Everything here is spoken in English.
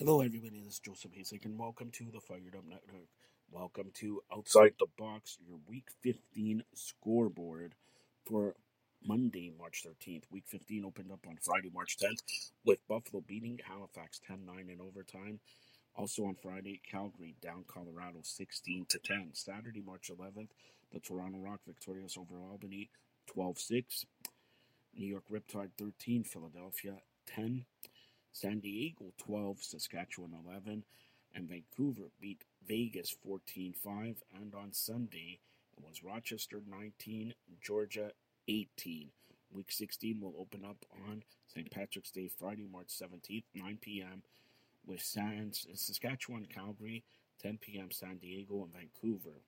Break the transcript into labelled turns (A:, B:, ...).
A: Hello, everybody. This is Joseph Hasek, and welcome to the Fired Up Network. Welcome to Outside the Box, your Week 15 scoreboard for Monday, March 13th. Week 15 opened up on Friday, March 10th, with Buffalo beating Halifax 10 9 in overtime. Also on Friday, Calgary down Colorado 16 to 10. Saturday, March 11th, the Toronto Rock victorious over Albany 12 6. New York Riptide 13, Philadelphia 10. San Diego 12, Saskatchewan 11, and Vancouver beat Vegas 14 5. And on Sunday, it was Rochester 19, Georgia 18. Week 16 will open up on St. Patrick's Day, Friday, March 17th, 9 p.m., with San, Saskatchewan, Calgary, 10 p.m., San Diego, and Vancouver.